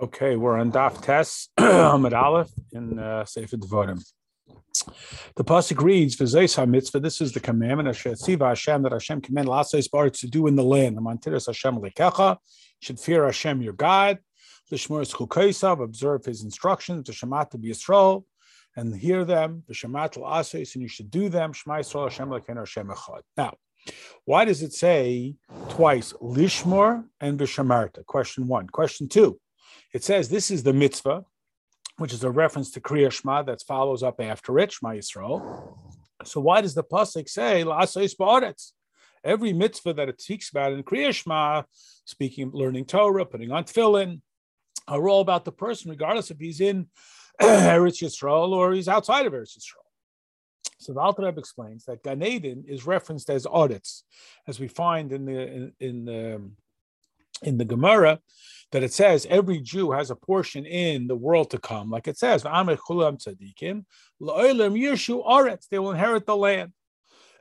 Okay, we're on Daf Tes Amud Aleph in uh, Sefer Devarim. The pasuk reads, "V'zeis mitzvah." This is the commandment Shetziva Hashem that Hashem commanded Lasos Bar to do in the land. The Mantiras Hashem lekecha should fear Hashem your God. The Shmur Chukaisav observe His instructions. The Shemat to be Yisrael and hear them. The Shemat Asos and you should do them. Shema Yisrael Hashem lekein Hashem echad. Now, why does it say twice Lishmor and Vishamarta? Question one. Question two it says this is the mitzvah, which is a reference to Kriya Shema that follows up after it, Shema Yisrael. So why does the pasuk say La'asais Ba'aretz? Every mitzvah that it speaks about in Kriya Shema, speaking, learning Torah, putting on tefillin, are all about the person, regardless if he's in Eretz Yisrael or he's outside of Eretz Yisrael. So the Alter Rebbe explains that Gan Eden is referenced as audits, as we find in the in, in the in the Gemara that it says every Jew has a portion in the world to come, like it says, they will inherit the land.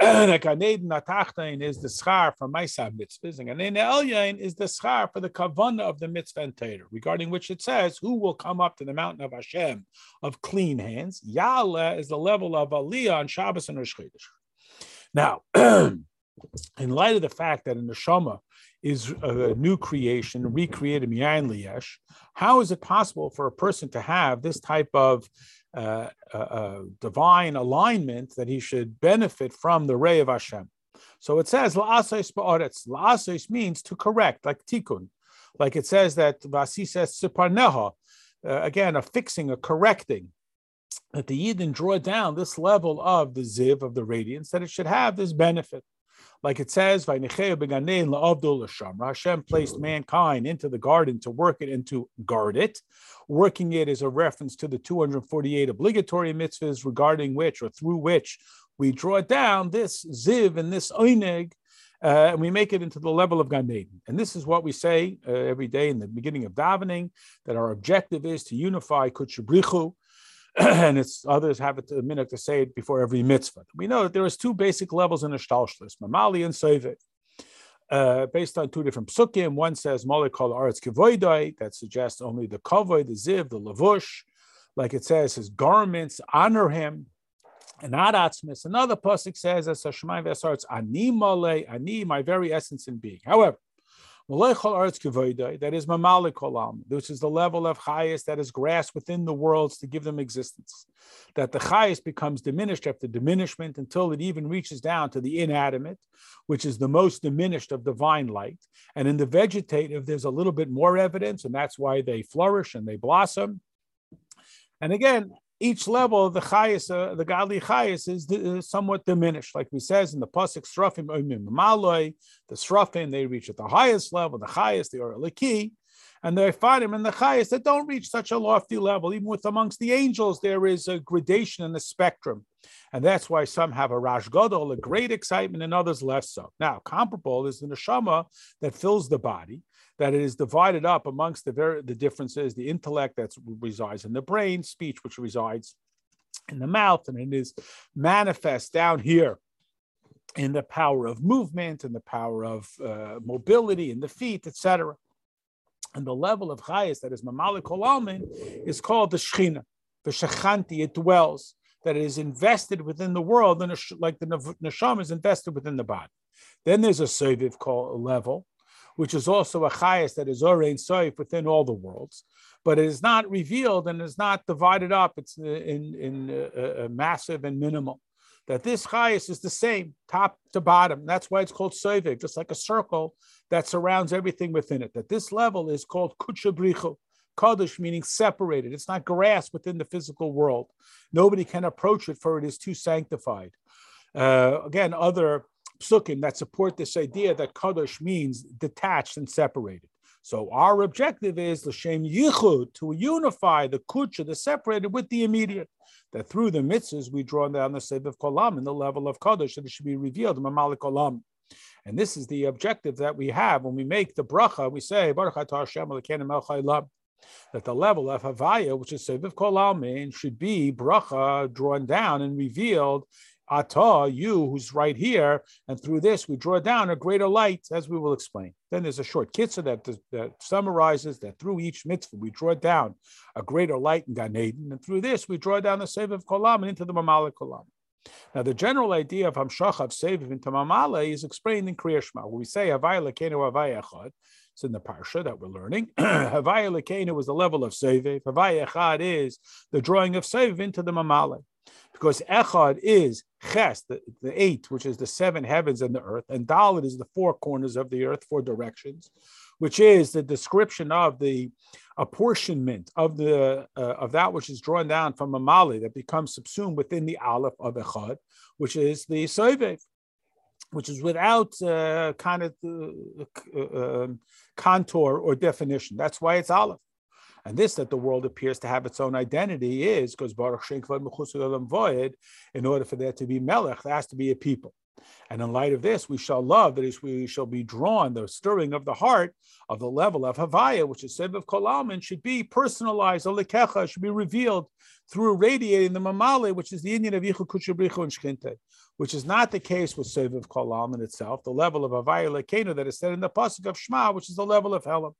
Atachtain is the schar for Maisab mitzvahs, and Elyain is the schar for the kavana of the mitzvah and Torah, regarding which it says, "Who will come up to the mountain of Hashem of clean hands?" Ya'aleh is the level of Aliyah on Shabbos and Rosh. Now, in light of the fact that in the Shema is a new creation, recreated miyayin liyesh. How is it possible for a person to have this type of uh, uh, uh, divine alignment that he should benefit from the ray of Hashem? So it says la'asais ba'aretz. La'asais means to correct, like tikkun, like it says that Vasi says siparneha, uh, again a fixing, a correcting. That the Yidden draw down this level of the ziv of the radiance, that it should have this benefit. Like it says, Hashem placed mankind into the garden to work it and to guard it. Working it is a reference to the 248 obligatory mitzvahs regarding which or through which we draw down this ziv and this oineg, uh, and we make it into the level of Gan Eden. And this is what we say uh, every day in the beginning of davening, that our objective is to unify Kutchabrichu, and it's others have it a minute to say it before every mitzvah. We know that there is two basic levels in a shtalshlis, mamali and soivet. Uh, based on two different psukim. One says Molek kol kivoidai, that suggests only the kavod, the ziv, the lavush. Like it says, his garments honor him. And adatzmis. Another pasuk says, as Hashemai Vesarts, ani mole, ani, my very essence in being. However, that is mamalik which is the level of highest that is grasped within the worlds to give them existence. That the highest becomes diminished after diminishment until it even reaches down to the inanimate, which is the most diminished of divine light. And in the vegetative, there's a little bit more evidence, and that's why they flourish and they blossom. And again, each level of the chayas, uh, the godly chayas, is uh, somewhat diminished. Like we says in the pasuk strafim maloi, the strafim they reach at the highest level, the highest, the oraliki, and they find him in the chayas that don't reach such a lofty level. Even with amongst the angels, there is a gradation in the spectrum, and that's why some have a rash gadol, a great excitement, and others less so. Now, comparable is the neshama that fills the body that it is divided up amongst the very the differences, the intellect that resides in the brain, speech which resides in the mouth, and it is manifest down here in the power of movement and the power of uh, mobility in the feet, etc. And the level of chayas that is mamalik olalmin is called the shechina, the shechanti. It dwells that it is invested within the world, and like the neshama is invested within the body. Then there's a seviv called level which is also a chayas that is orein soif within all the worlds, but it is not revealed and is not divided up. It's in, in uh, uh, massive and minimal. That this chayas is the same, top to bottom. That's why it's called soivik, just like a circle that surrounds everything within it. That this level is called kuchabrichu. Kaddish meaning separated. It's not grasped within the physical world. Nobody can approach it, for it is too sanctified. Uh, again, other psukim that support this idea that kadosh means detached and separated. So our objective is l'shem yichud to unify the kucha, the separated, with the immediate. That through the mitzvahs we draw down the sev of kolam in the level of kadosh, that it should be revealed mamalik kolam. And this is the objective that we have when we make the bracha. We say Baruch Hashem that the level of Havaya, which is Seviv Kol Almin, should be bracha drawn down and revealed Ata, you who's right here, and through this we draw down a greater light, as we will explain. Then there's a short kitzah that, that summarizes that through each mitzvah we draw down a greater light in Gan Eden, and through this we draw down the save of Kolam and into the Mamala Kolam. Now, the general idea of Hamshach of Seviv into Mamale is explained in Kriya Shema, we say Havaya Lekenu Havaya Echad. It's in the parsha that we're learning. Havaya Lekenu is the level of Seviv. Havaya Echad is the drawing of Seviv into the Mamale. Because Echad is Ches, the, the eight, which is the seven heavens and the earth, and Dalet is the four corners of the earth, four directions, which is the description of the apportionment of the uh, of that which is drawn down from a mali that becomes subsumed within the aleph of echad, which is the soivev, which is without uh, kind of uh, um, contour or definition. That's why it's aleph. And this that the world appears to have its own identity is because Baruch Void, in order for there to be Melech, there has to be a people. And in light of this, we shall love, that is, we shall be drawn, the stirring of the heart of the level of Havaya, which is Sev of Kolalman, should be personalized, Alikecha, should be revealed through radiating the Mamale, which is the Indian of Yichud Kuchabrichu and Shkinte, which is not the case with Sev of Kolalman itself, the level of Havaya Lekenu that is said in the Pasuk of Shema, which is the level of Helam.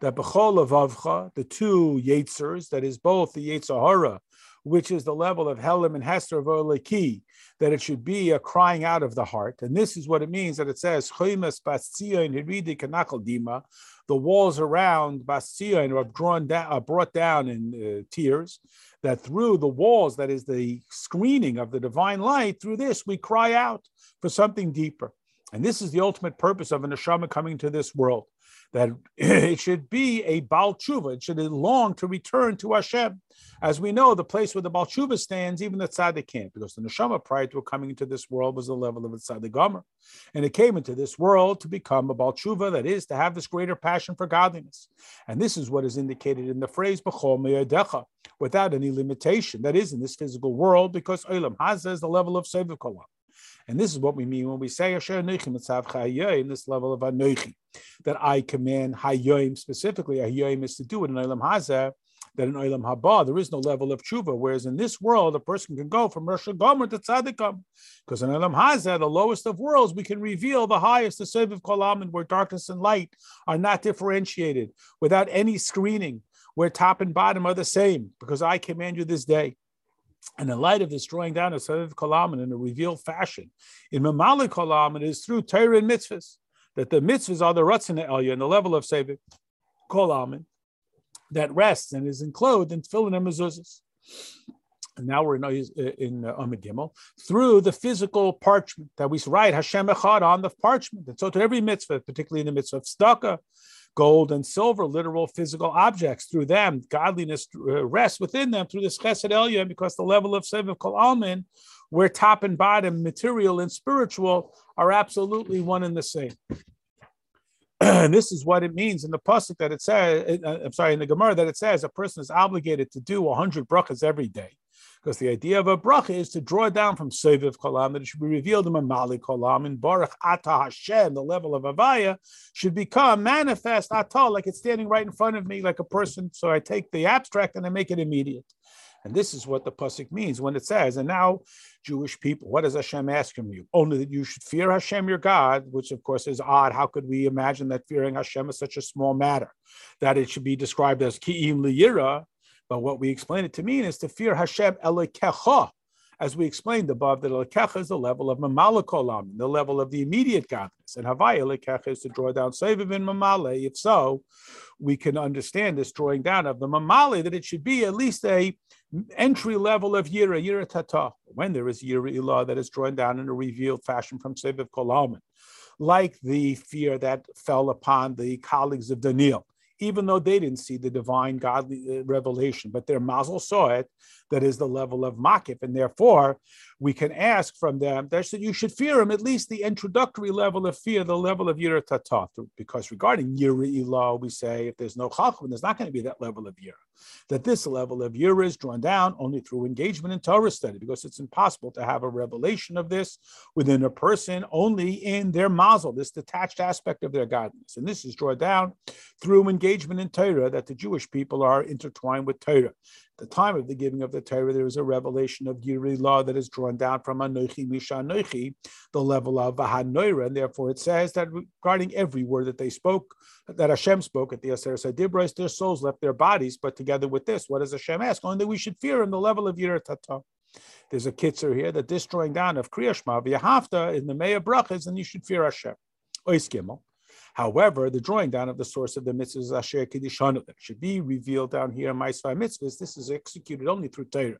That Bechol of Avcha, the two Yetzers, that is both the Yetzahara which is the level of Helim and Hester of Oleki, that it should be a crying out of the heart. And this is what it means that it says, the walls around Bastion are drawn down, are brought down in uh, tears, that through the walls, that is the screening of the divine light, through this we cry out for something deeper. And this is the ultimate purpose of an neshama coming to this world, that it should be a Baal Tshuva, it should long to return to Hashem. As we know, the place where the Baal Tshuva stands, even the tzaddik can't, because the neshama prior to coming into this world was the level of a tzaddik gomer, and it came into this world to become a Baal Tshuva, that is, to have this greater passion for godliness. And this is what is indicated in the phrase "b'chol me'adecha," without any limitation. That is in this physical world, because Olam Haza is the level of Seviv Kolam. And this is what we mean when we say Asher Neichim in this level of Anoichi, that I command Hayoim specifically. Hayoim is to do it in Olam Hazeh that in Olam Haba there is no level of tshuva, whereas in this world a person can go from Rosh Gomer to Tzadikam, because in Olam Hazeh, the lowest of worlds, we can reveal the highest, the Sev of Kolam, where darkness and light are not differentiated, without any screening, where top and bottom are the same, because I command you this day. And in light of this drawing down of Sev Kolam in a revealed fashion, in Mamali Kolam, it is through Torah and mitzvahs that the mitzvahs are the Ratzin Elya and the level of Sev Kolam that rests and is enclosed in tefillin and mezuzahs. And now we're in, in uh, Amud Gimel through the physical parchment that we write Hashem Echad on the parchment. And so to every mitzvah, particularly in the mitzvah of tzedakah, gold and silver, literal physical objects, through them, godliness uh, rests within them through this chesed elyon, because the level of sev kol almin, where top and bottom, material and spiritual, are absolutely one and the same. and this is what it means in the pasuk that it says. Uh, I'm sorry, in the Gemara that it says a person is obligated to do hundred brachas every day, because the idea of a bracha is to draw down from Seviv Kolam that it should be revealed in Mamali Kolam and Baruch Ata Hashem, the level of Avaya, should become manifest Ata, like it's standing right in front of me, like a person. So I take the abstract and I make it immediate. And this is what the pasuk means when it says, "And now, Jewish people, what does Hashem ask from you? Only that you should fear Hashem your God," which of course is odd. How could we imagine that fearing Hashem is such a small matter? That it should be described as ki'im liyira. But what we explain it to mean is to fear Hashem Elokecha, as we explained above, that Lekecha is the level of Mamalakolam, the level of the immediate godliness. And Havaya Lekecha is to draw down Seviv in Mamale. If so, we can understand this drawing down of the Mamale, that it should be at least a entry level of Yira, Yira Tata, when there is Yira Ilah that is drawn down in a revealed fashion from Seviv Kolalman, like the fear that fell upon the colleagues of Daniel even though they didn't see the divine godly uh, revelation, but their mazel saw it, that is the level of makif. And therefore, we can ask from them that you should fear him, at least the introductory level of fear, the level of yira tata. Because regarding yira ilah, we say if there's no chacham, there's not going to be that level of yira. That this level of yira is drawn down only through engagement in Torah study, because it's impossible to have a revelation of this within a person only in their mazel, this detached aspect of their godliness. And this is drawn down through engagement in Torah, that the Jewish people are intertwined with Torah. The time of the giving of the Torah, there is a revelation of Yiri law that is drawn down from Anochi Misha Anochi, the level of Vahanoira, and therefore it says that regarding every word that they spoke, that Hashem spoke at the Aser Sadibros, their souls left their bodies, but together with this, what does Hashem ask? Only we should fear him, the level of Yir Tata. There's a kitzer here that this drawing down of Kriyashma, V'yahafta in the Meya Brachas, and you should fear Hashem. Ois. However, the drawing down of the source of the mitzvahs Asher Kiddishanu that should be revealed down here in Maisvah mitzvahs, this is executed only through Torah.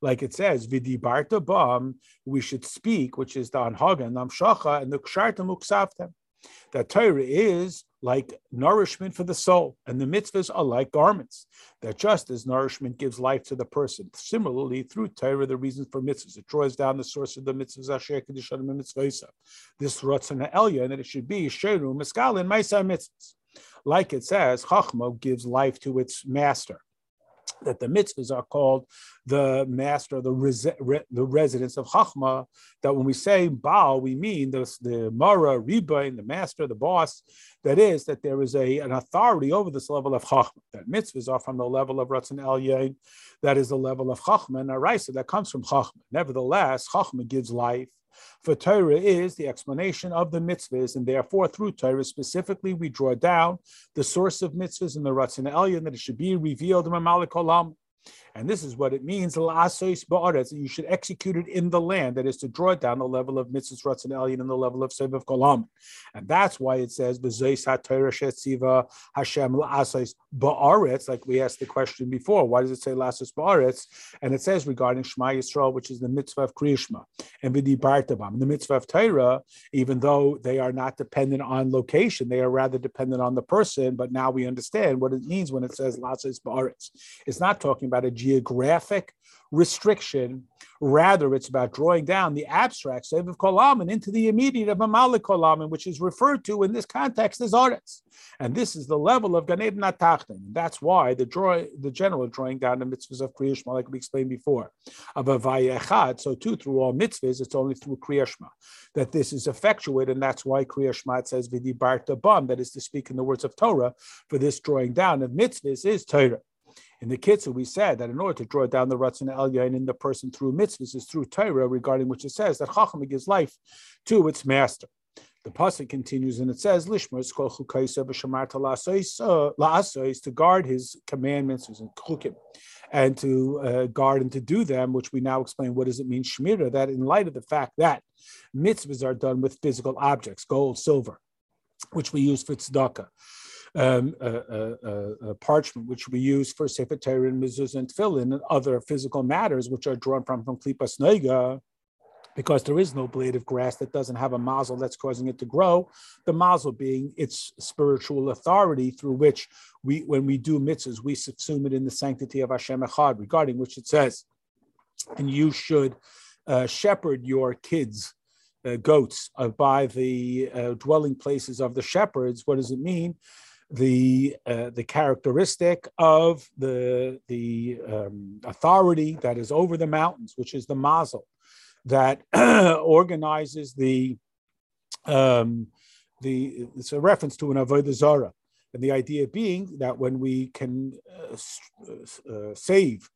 Like it says, Vidi Barta Bam, we should speak, which is the Anhaga, Namshacha, and the Ksharta Muksavtem. That Torah is like nourishment for the soul, and the mitzvahs are like garments. That just as nourishment gives life to the person, similarly through Torah, the reasons for mitzvahs, it draws down the source of the mitzvahs. Asher kedushanim mitzvahs. This rotzana elya, and that it should be sheru miskalin ma'isa mitzvahs. Like it says, Chachma gives life to its master that the mitzvahs are called the master, the, res- re- the residence of Chachma, that when we say Baal, we mean the, the Mara, Ribain, the master, the boss. That is, that there is a, an authority over this level of Chachma. That mitzvahs are from the level of Ratzon El that is the level of Chachma, and Araisa, that comes from Chachma. Nevertheless, Chachma gives life for Torah is the explanation of the mitzvahs, and therefore through Torah specifically we draw down the source of mitzvahs in the Ratzin Elyon that it should be revealed in Malik Olam. And this is what it means, that you should execute it in the land, that is to draw down the level of mitzvahs ratzon elyon and the level of sevav kolam. And that's why it says, Hashem ba'aretz, like we asked the question before, why does it say la'asais ba'aretz? And it says regarding Shema Yisrael, which is the mitzvah of Kriyishma, and V'di Bartabam. The mitzvah of Torah, even though they are not dependent on location, they are rather dependent on the person, but now we understand what it means when it says la'asais ba'aretz. It's not talking about a geographic restriction. Rather, it's about drawing down the abstract of Kolaman into the immediate of Mamalik Kolaman, which is referred to in this context as Aretz. And this is the level of Ganed Natachtin. That's why the draw, the general drawing down the mitzvahs of Kriyashma, like we explained before, of a So too, through all mitzvahs, it's only through Kriyashma that this is effectuated, and that's why Kriyashma says Vidi Barta Bam, that is to speak in the words of Torah, for this drawing down of mitzvahs is Torah. In the Kitzur, we said that in order to draw down the Ratzon Elyain in the person through mitzvahs is through Torah, regarding which it says that Chacham gives life to its master. The pasuk continues and it says, "Lishmer to guard his commandments and chukim, and to uh, guard and to do them." Which we now explain. What does it mean, shmira? That in light of the fact that mitzvahs are done with physical objects, gold, silver, which we use for tzedakah um, parchment, which we use for Sefer Torah and mezuzah and tefillin and other physical matters, which are drawn from from klipas noiga, because there is no blade of grass that doesn't have a mazel that's causing it to grow. The mazel being its spiritual authority through which we, when we do mitzvahs, we subsume it in the sanctity of Hashem Echad, regarding which it says, and you should uh, shepherd your kids. Uh, goats uh, by the uh, dwelling places of the shepherds. What does it mean? The uh, the characteristic of the the um, authority that is over the mountains, which is the mazel, that organizes the um, the it's a reference to an avodah zara, and the idea being that when we can uh, uh, save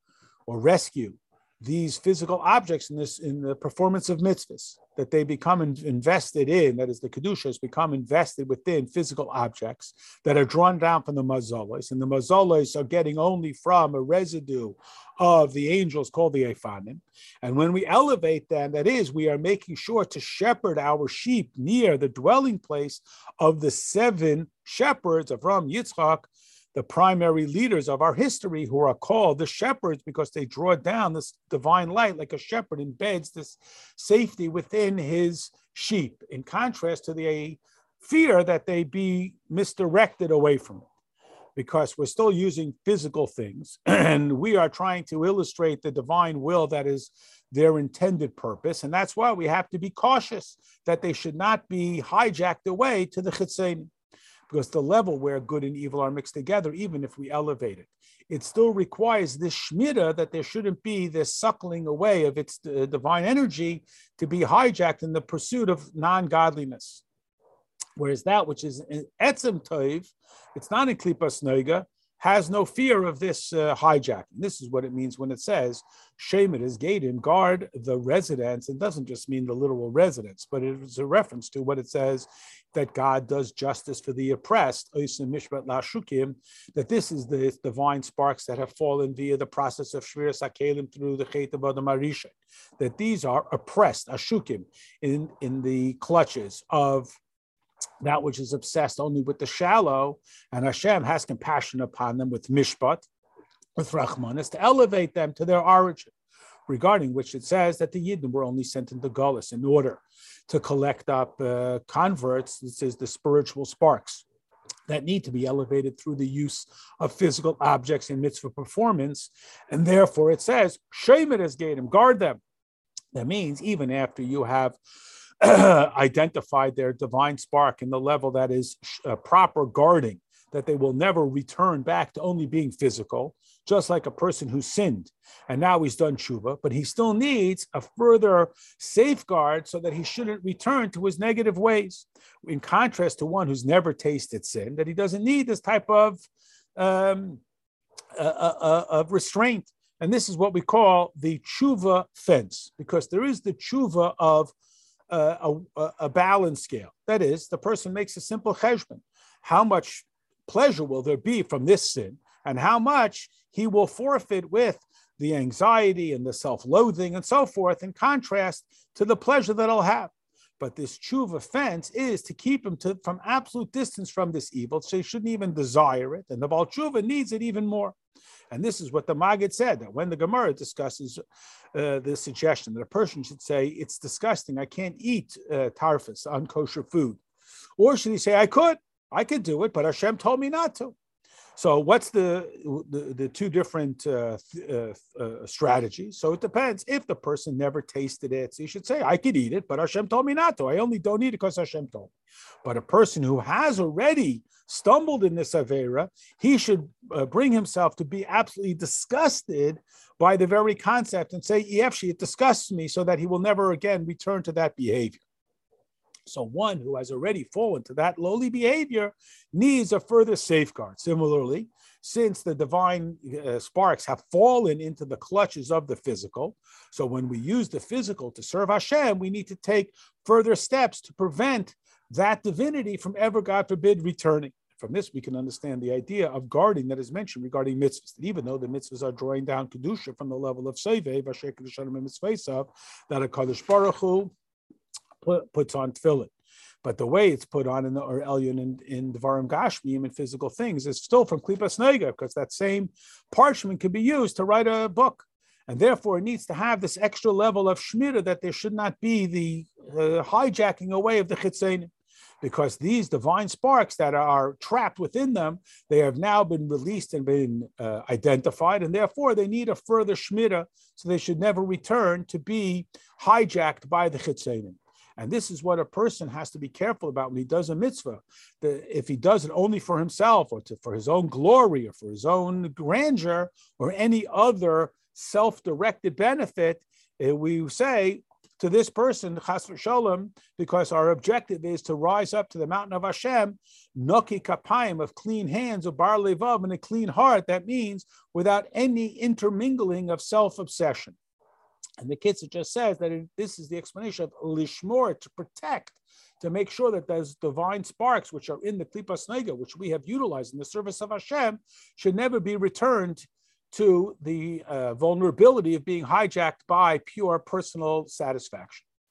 or rescue these physical objects in this in the performance of mitzvahs that they become in, invested in that is the kedushas become invested within physical objects that are drawn down from the mazolos and the mazolos are getting only from a residue of the angels called the Ofanim. And when we elevate them, that is, we are making sure to shepherd our sheep near the dwelling place of the seven shepherds of Ram Yitzchak, the primary leaders of our history who are called the shepherds because they draw down this divine light like a shepherd embeds this safety within his sheep, in contrast to the fear that they be misdirected away from it. Because we're still using physical things and we are trying to illustrate the divine will that is their intended purpose. And that's why we have to be cautious that they should not be hijacked away to the chitzeni because the level where good and evil are mixed together, even if we elevate it, it still requires this shmira that there shouldn't be this suckling away of its uh, divine energy to be hijacked in the pursuit of non-godliness. Whereas that which is etzem toiv, it's not in klipas noiga, has no fear of this uh, hijacking. This is what it means when it says, Shemet is Gadim, guard the residence. It doesn't just mean the literal residence, but it is a reference to what it says that God does justice for the oppressed, that this is the divine sparks that have fallen via the process of Shviras Akelim through the Chet of Adam that these are oppressed, Ashukim, in, in the clutches of that which is obsessed only with the shallow, and Hashem has compassion upon them with mishpat, with rachmanis, to elevate them to their origin, regarding which it says that the Yidden were only sent into Gullus in order to collect up uh, converts, this is the spiritual sparks that need to be elevated through the use of physical objects in mitzvah performance. And therefore it says, Shemet as Gadim, guard them. That means even after you have identified their divine spark in the level that is uh, proper guarding, that they will never return back to only being physical, just like a person who sinned and now he's done tshuva, but he still needs a further safeguard so that he shouldn't return to his negative ways. In contrast to one who's never tasted sin, that he doesn't need this type of um, uh, uh, uh of restraint. And this is what we call the tshuva fence, because there is the tshuva of a, a, a balance scale. That is, the person makes a simple cheshbon. How much pleasure will there be from this sin, and how much he will forfeit with the anxiety and the self-loathing and so forth, in contrast to the pleasure that he'll have. But this tshuva fence is to keep him to, from absolute distance from this evil, so he shouldn't even desire it. And the Baal tshuva needs it even more. And this is what the Maggid said that when the Gemara discusses uh, the suggestion that a person should say, It's disgusting, I can't eat uh, tarfus, unkosher food. Or should he say, I could, I could do it, but Hashem told me not to. So, what's the the, the two different uh, uh, uh, strategies? So it depends. If the person never tasted it, so you should say, "I could eat it, but Hashem told me not to. I only don't eat it because Hashem told me." But a person who has already stumbled in this avera, he should uh, bring himself to be absolutely disgusted by the very concept and say, "Yefshi, it disgusts me," so that he will never again return to that behavior. So one who has already fallen to that lowly behavior needs a further safeguard. Similarly, since the divine uh, sparks have fallen into the clutches of the physical, so when we use the physical to serve Hashem, we need to take further steps to prevent that divinity from ever, God forbid, returning. From this, we can understand the idea of guarding that is mentioned regarding mitzvahs. That even though the mitzvahs are drawing down kedusha from the level of seve, that a kadosh baruch Hu put, puts on tefillin. But the way it's put on in the or Elyon in, in Devarim Gashmim and physical things is still from Klipas Nega, because that same parchment can be used to write a book. And therefore, it needs to have this extra level of shmira that there should not be the hijacking away of the chitzenim because these divine sparks that are trapped within them, they have now been released and been uh, identified, and therefore they need a further shmira, so they should never return to be hijacked by the chitzenim. And this is what a person has to be careful about when he does a mitzvah. The, if he does it only for himself or to, for his own glory or for his own grandeur or any other self directed benefit, eh, we say to this person, chas v'sholem, because our objective is to rise up to the mountain of Hashem, noki kapayim, of clean hands, of bar levav, and a clean heart. That means without any intermingling of self obsession. And the Kitzur just says that it, this is the explanation of lishmor, to protect, to make sure that those divine sparks which are in the klipas nega, which we have utilized in the service of Hashem, should never be returned to the uh, vulnerability of being hijacked by pure personal satisfaction.